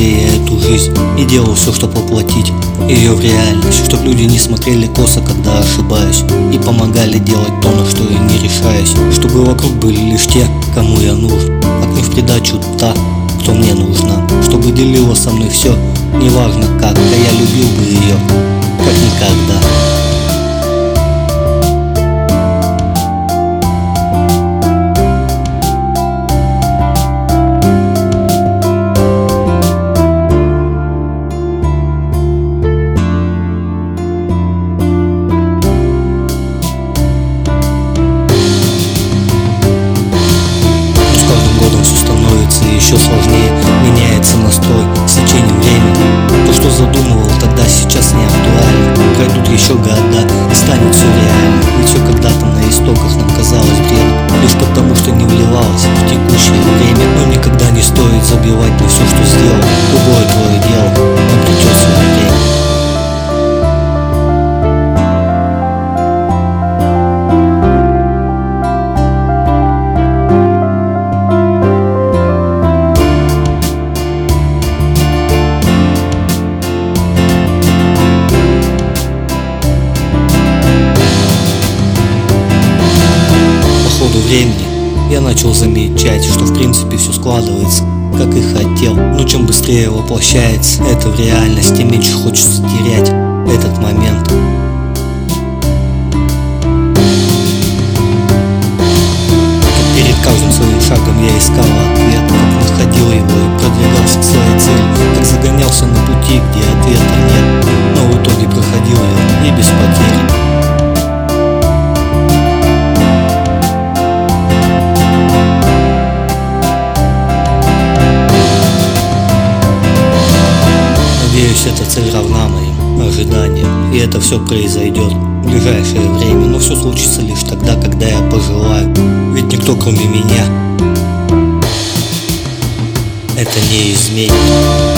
себе эту жизнь И делал все, чтобы воплотить ее в реальность Чтоб люди не смотрели косо, когда ошибаюсь И помогали делать то, на что я не решаюсь Чтобы вокруг были лишь те, кому я нужен А к ним в придачу та, кто мне нужна Чтобы делила со мной все, неважно как Да я любил бы ее, Еще года и станет все реально Ведь все когда-то на истоках нам казалось бредом Лишь потому, что не вливалось в текущее время Но никогда не стоит забивать ходу времени я начал замечать, что в принципе все складывается, как и хотел. Но чем быстрее воплощается это в реальность, тем меньше хочется терять этот момент. Как перед каждым своим шагом я искал ответ, как находил его и продвигался к своей цели, как загонялся на пути, где ответа Надеюсь, эта цель равна моим ожиданиям, и это все произойдет в ближайшее время, но все случится лишь тогда, когда я пожелаю, ведь никто кроме меня это не изменит.